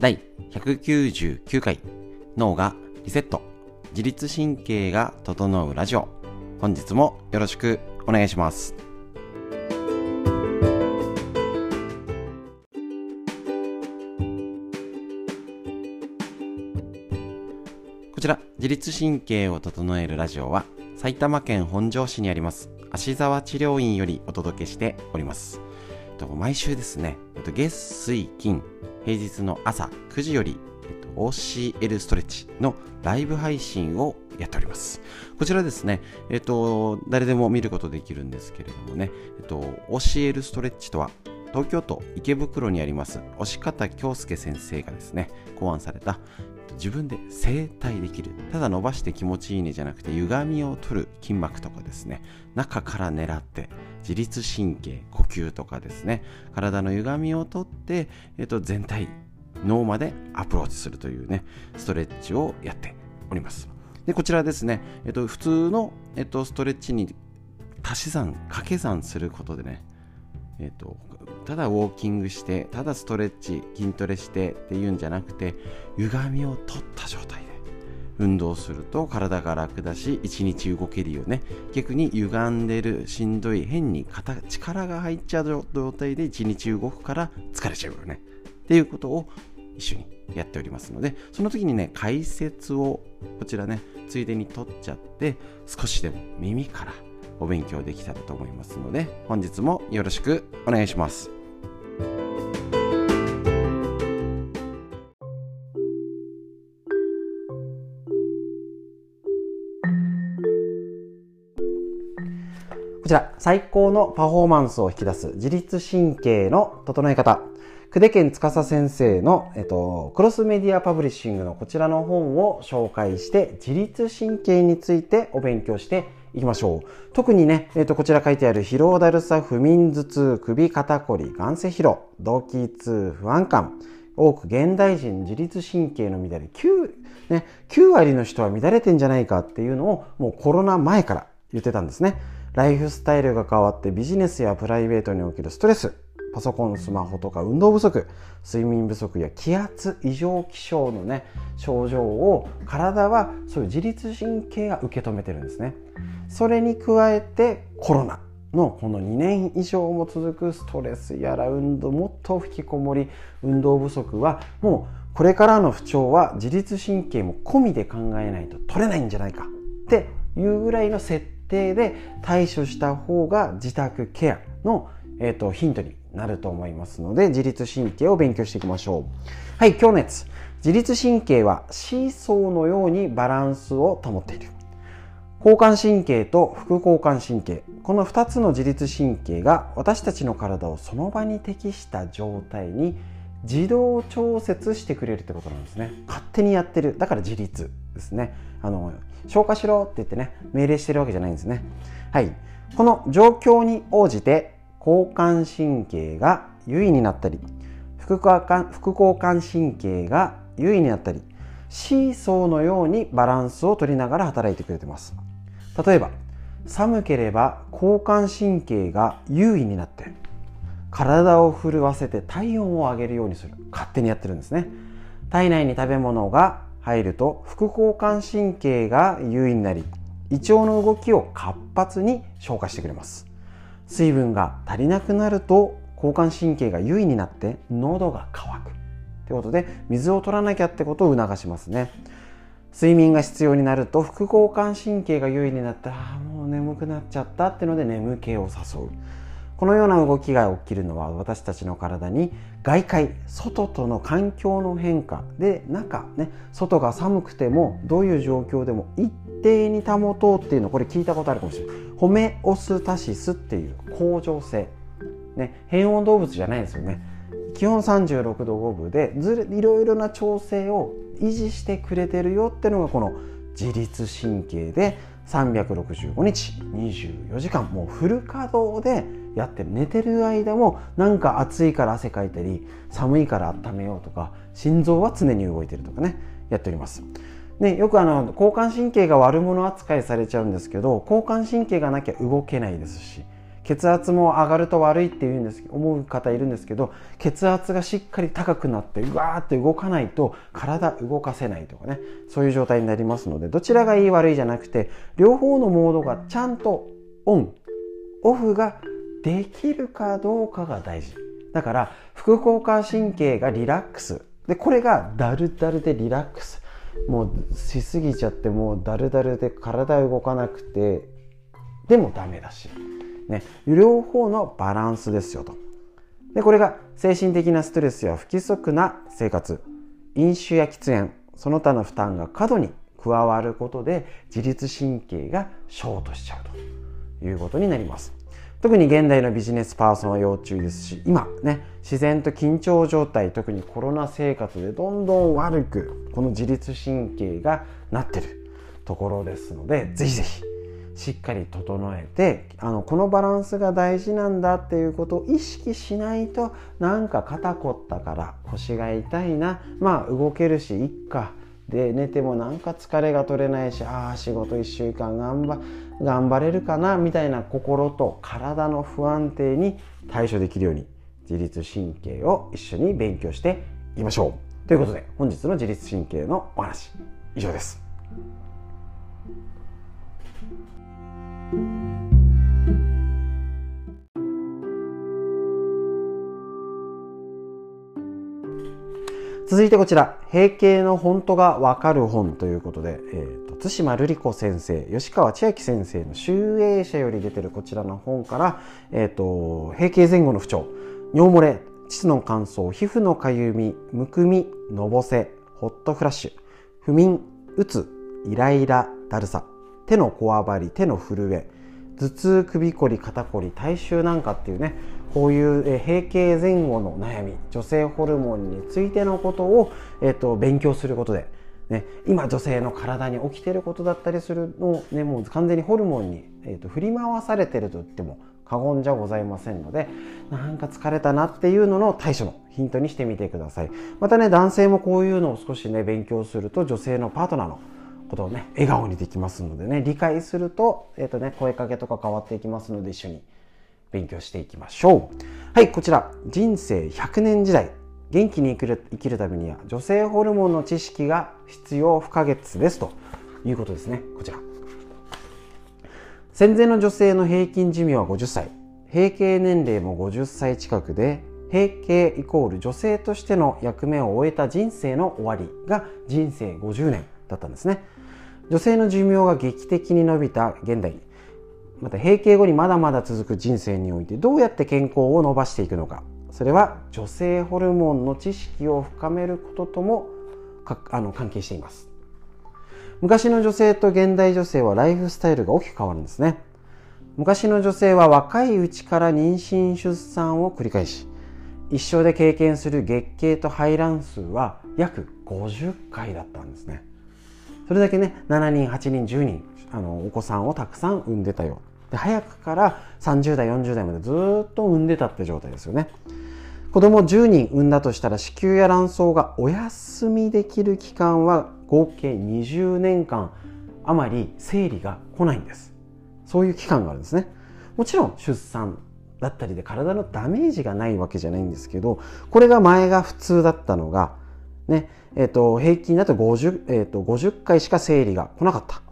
第199回脳がリセット自律神経が整うラジオ。本日もよろしくお願いします。こちら自律神経を整えるラジオは埼玉県本庄市にあります芦沢治療院よりお届けしております。毎週ですね月水金平日の朝9時より OCL ストレッチのライブ配信をやっております。こちらですね、えっと、誰でも見ることできるんですけれどもね、えっと、OCL ストレッチとは、東京都池袋にあります押方京介先生がですね、考案された自分で整体できる。ただ伸ばして気持ちいいねじゃなくて、歪みを取る筋膜とかですね、中から狙って、自律神経、呼吸とかですね、体の歪みを取って、えっと、全体、脳までアプローチするというね、ストレッチをやっております。で、こちらですね、えっと、普通の、えっと、ストレッチに足し算、掛け算することでね、えっと、ただウォーキングしてただストレッチ筋トレしてっていうんじゃなくて歪みを取った状態で運動すると体が楽だし一日動けるよね。逆に歪んでるしんどい変に力が入っちゃう状態で一日動くから疲れちゃうよね。っていうことを一緒にやっておりますのでその時にね解説をこちらねついでに取っちゃって少しでも耳からお勉強できたらと思いますので本日もよろしくお願いしますこちら、最高のパフォーマンスを引き出す自律神経の整え方。久手健司先生の、えっと、クロスメディアパブリッシングのこちらの本を紹介して、自律神経についてお勉強していきましょう。特にね、えっと、こちら書いてある疲労だるさ、不眠頭痛、首肩こり、眼性疲労、動悸痛、不安感、多く現代人自律神経の乱れ9、ね、9割の人は乱れてんじゃないかっていうのをもうコロナ前から言ってたんですね。ライフスタイルが変わってビジネスやプライベートにおけるストレス、パソコン、スマホとか運動不足、睡眠不足や気圧異常気象のね、症状を体はそういう自律神経が受け止めてるんですね。それに加えてコロナのこの2年以上も続くストレスやら運動、もっと引きこもり、運動不足はもうこれからの不調は自律神経も込みで考えないと取れないんじゃないかっていうぐらいの設定で対処した方が自宅ケアの、えーと、ヒントになると思いますので自律神経を勉強していきましょう。はい今日のやつ自律神経はシーソーのようにバランスを保っている。交感神経と副交感神経。この2つの自律神経が私たちの体をその場に適した状態に自動調節してくれるってことなんですね。勝手にやってる。だから自律ですね。あの消化しろって言ってね命令してるわけじゃないんですね。はい。この状況に応じて交感神経が優位になったり副交感副交感神経が優位になったりシーソーのようにバランスを取りながら働いてくれてます。例えば寒ければ交感神経が優位になって体を震わせて体温を上げるようにする。勝手にやってるんですね。体内に食べ物が入ると副交感神経が優位になり胃腸の動きを活発に消化してくれます。水分が足りなくなると交感神経が優位になって喉が渇く。ってことで水を取らなきゃってことを促しますね。睡眠が必要になると副交感神経が優位になってああもう眠くなっちゃったっていうので眠気を誘う。このような動きが起きるのは私たちの体に外界外との環境の変化で中ね外が寒くてもどういう状況でも一定に保とうっていうのこれ聞いたことあるかもしれない。ホメオスタシスっていう恒常性ね変温動物じゃないですよね。基本36度5分でずいろいろな調整を維持してくれてるよってのがこの自律神経で365日24時間もうフル稼働でやってる。寝てる間もなんか暑いから汗かいたり寒いから温めようとか心臓は常に動いてるとかねやっております。ね、よくあの交感神経が悪者扱いされちゃうんですけど交感神経がなきゃ動けないですし血圧も上がると悪いって言うんです思う方いるんですけど血圧がしっかり高くなってうわーって動かないと体動かせないとかねそういう状態になりますのでどちらがいい悪いじゃなくて両方のモードがちゃんとオンオフができるかどうかが大事。だから副交感神経がリラックス。でこれがダルダルでリラックス。もうしすぎちゃってもうダルダルで体動かなくてでもダメだし。ね、両方のバランスですよと。で、これが精神的なストレスや不規則な生活、飲酒や喫煙、その他の負担が過度に加わることで自律神経がショートしちゃうということになります。特に現代のビジネスパーソンは要注意ですし、今ね、自然と緊張状態、特にコロナ生活でどんどん悪く、この自律神経がなってるところですので、ぜひぜひしっかり整えてあのこのバランスが大事なんだっていうことを意識しないとなんか肩凝ったから腰が痛いな。まあ動けるしいっか。で寝てもなんか疲れが取れないしああ仕事1週間頑張頑張れるかなみたいな心と体の不安定に対処できるように自律神経を一緒に勉強していきましょう。ということで本日の自律神経のお話以上です。続いてこちら、閉経の本当がわかる本ということで、えーと、と対馬瑠璃子先生、吉川千秋先生の集英社より出てるこちらの本から、えーと、閉経前後の不調、尿漏れ、膣の乾燥、皮膚のかゆみ、むくみ、のぼせ、ホットフラッシュ、不眠、うつ、イライラ、だるさ、手のこわばり、手の震え、頭痛、首こり、肩こり、体臭なんかっていうね、こういう閉経前後の悩み女性ホルモンについてのことを、えっと、勉強することで、ね、今女性の体に起きてることだったりするのを、ね、もう完全にホルモンに、えっと、振り回されてると言っても過言じゃございませんのでなんか疲れたなっていうのの対処のヒントにしてみてください。またね男性もこういうのを少しね勉強すると女性のパートナーのことをね笑顔にできますのでね理解すると,、えーとね、声かけとか変わっていきますので一緒に勉強していきましょう。はい、こちら、人生100年時代、元気に生きる生きるためには女性ホルモンの知識が必要不可欠ですということですね。こちら。戦前の女性の平均寿命は50歳。閉経年齢も50歳近くで、閉経イコール女性としての役目を終えた人生の終わりが人生50年だったんですね。女性の寿命が劇的に伸びた現代、また閉経後にまだまだ続く人生においてどうやって健康を伸ばしていくのか。それは女性ホルモンの知識を深めることともあの関係しています。昔の女性と現代女性はライフスタイルが大きく変わるんですね。昔の女性は若いうちから妊娠出産を繰り返し一生で経験する月経と排卵数は約50回だったんですね。それだけね7人8人10人あのお子さんをたくさん産んでたよ。で早くから30代40代までずっと産んでたって状態ですよね。子供10人産んだとしたら子宮や卵巣がお休みできる期間は合計20年間あまり生理が来ないんです。そういう期間があるんですね。もちろん出産だったりで体のダメージがないわけじゃないんですけどこれが前が普通だったのがねえーと、平均だと 50,、えーと50回しか生理が来なかった。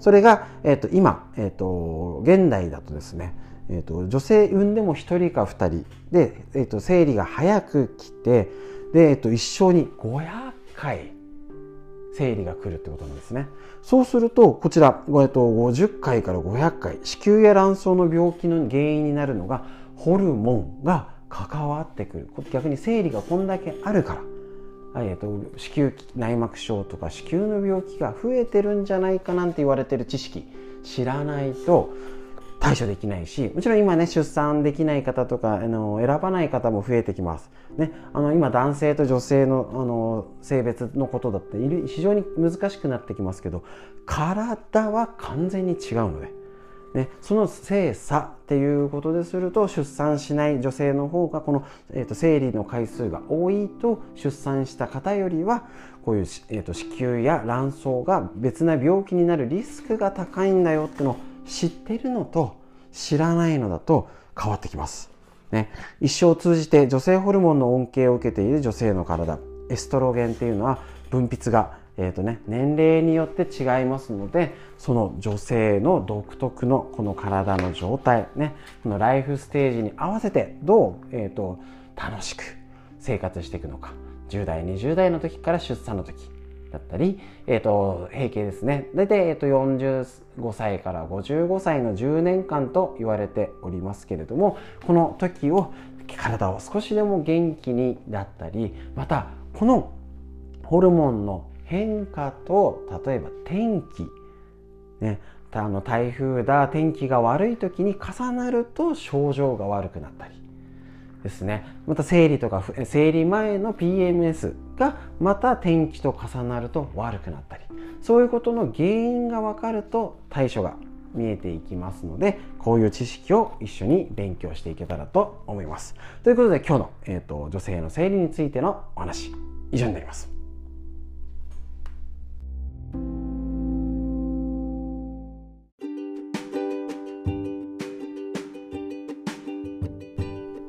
それが、えー、と今、えー、と現代だとですね、えー、と女性産んでも1人か2人で、えー、と生理が早く来てで、えー、と一生に500回生理が来るってことなんですね。そうするとこちら、えー、と50回から500回子宮や卵巣の病気の原因になるのがホルモンが関わってくる。逆に生理がこんだけあるから。えーと、子宮内膜症とか子宮の病気が増えてるんじゃないかなんて言われてる知識知らないと対処できないしもちろん今ね出産できない方とかあの選ばない方も増えてきます、ね、あの今男性と女性のあの性別のことだって非常に難しくなってきますけど体は完全に違うので。ね、その性差っていうことですると出産しない女性の方がこの、えーと、生理の回数が多いと出産した方よりはこういう、えーと、子宮や卵巣が別な病気になるリスクが高いんだよってのを知ってるのと知らないのだと変わってきます。ね、一生を通じて女性ホルモンの恩恵を受けている女性の体エストロゲンっていうのは分泌が、えーとね、年齢によって違いますのでその女性の独特のこの体の状態、ね、このライフステージに合わせてどう、えーと楽しく生活していくのか10代20代の時から出産の時だったり、えーと、閉経ですね。大体、えーと、45歳から55歳の10年間と言われておりますけれどもこの時を体を少しでも元気にだったりまたこのホルモンの変化と例えば天気。ね。あの台風だ天気が悪い時に重なると症状が悪くなったり。ですね。また生理とか生理前の PMS がまた天気と重なると悪くなったり。そういうことの原因が分かると対処が見えていきますのでこういう知識を一緒に勉強していけたらと思います。ということで今日の、えーと、女性の生理についてのお話以上になります。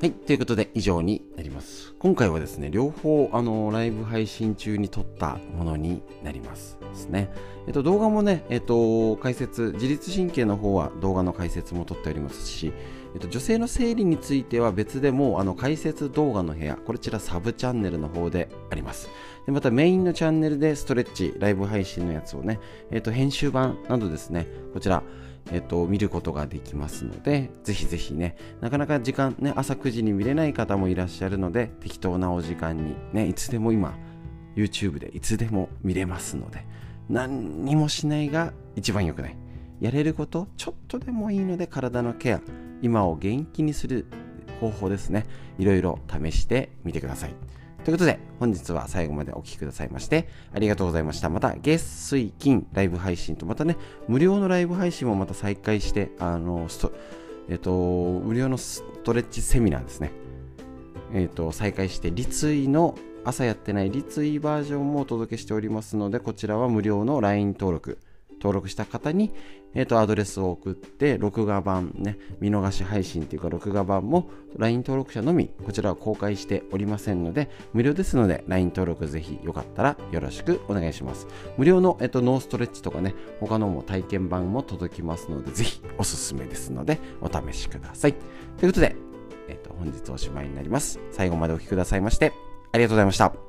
はい。ということで、以上になります。今回はですね、両方、あの、ライブ配信中に撮ったものになります。ですね。えっと、動画もね、えっと、解説、自律神経の方は動画の解説も撮っておりますし、えっと、女性の生理については別でも、あの、解説動画の部屋、こちらサブチャンネルの方であります。で、またメインのチャンネルでストレッチ、ライブ配信のやつをね、えっと、編集版などですね、こちら、えっと、見ることができますので、ぜひぜひね、なかなか時間ね、朝9時に見れない方もいらっしゃるので、適当なお時間にね、いつでも今、YouTube でいつでも見れますので、何にもしないが一番良くない。やれること、ちょっとでもいいので体のケア、今を元気にする方法ですね、いろいろ試してみてください。ということで、本日は最後までお聴きくださいまして、ありがとうございました。また、月、水、金、ライブ配信と、またね、無料のライブ配信もまた再開して、あの、スト、えっ、と、無料のストレッチセミナーですね。えっ、と、再開して、立位の朝やってない立位バージョンもお届けしておりますので、こちらは無料の LINE 登録。登録した方に、えーと、アドレスを送って、録画版ね、見逃し配信というか、録画版も LINE 登録者のみ、こちらは公開しておりませんので、無料ですので、LINE 登録ぜひよかったらよろしくお願いします。無料の、えーと、ノーストレッチとかね、他のも体験版も届きますので、ぜひおすすめですので、お試しください。ということで、えーと、本日おしまいになります。最後までお聴きくださいまして、ありがとうございました。